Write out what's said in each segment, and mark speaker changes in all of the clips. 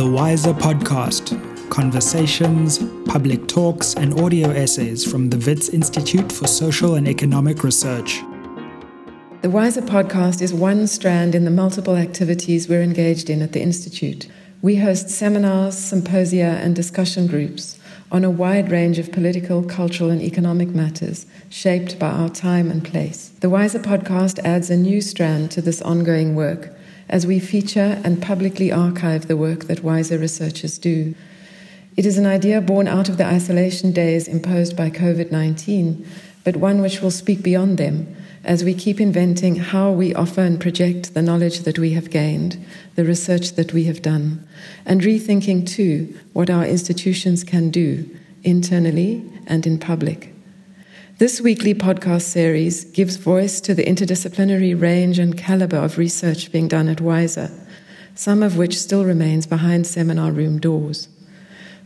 Speaker 1: The Wiser Podcast conversations, public talks, and audio essays from the WITS Institute for Social and Economic Research.
Speaker 2: The Wiser Podcast is one strand in the multiple activities we're engaged in at the Institute. We host seminars, symposia, and discussion groups on a wide range of political, cultural, and economic matters shaped by our time and place. The Wiser podcast adds a new strand to this ongoing work as we feature and publicly archive the work that Wiser researchers do. It is an idea born out of the isolation days imposed by COVID 19, but one which will speak beyond them as we keep inventing how we offer and project the knowledge that we have gained, the research that we have done, and rethinking too what our institutions can do internally and in public. This weekly podcast series gives voice to the interdisciplinary range and caliber of research being done at WISER, some of which still remains behind seminar room doors.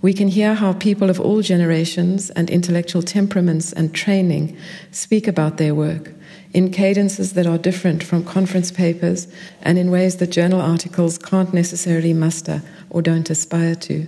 Speaker 2: We can hear how people of all generations and intellectual temperaments and training speak about their work in cadences that are different from conference papers and in ways that journal articles can't necessarily muster or don't aspire to.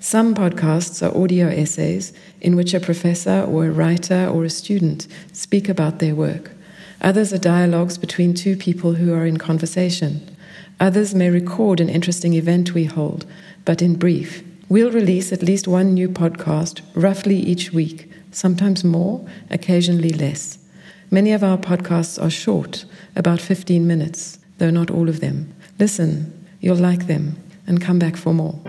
Speaker 2: Some podcasts are audio essays in which a professor or a writer or a student speak about their work. Others are dialogues between two people who are in conversation. Others may record an interesting event we hold, but in brief. We'll release at least one new podcast roughly each week, sometimes more, occasionally less. Many of our podcasts are short, about 15 minutes, though not all of them. Listen, you'll like them, and come back for more.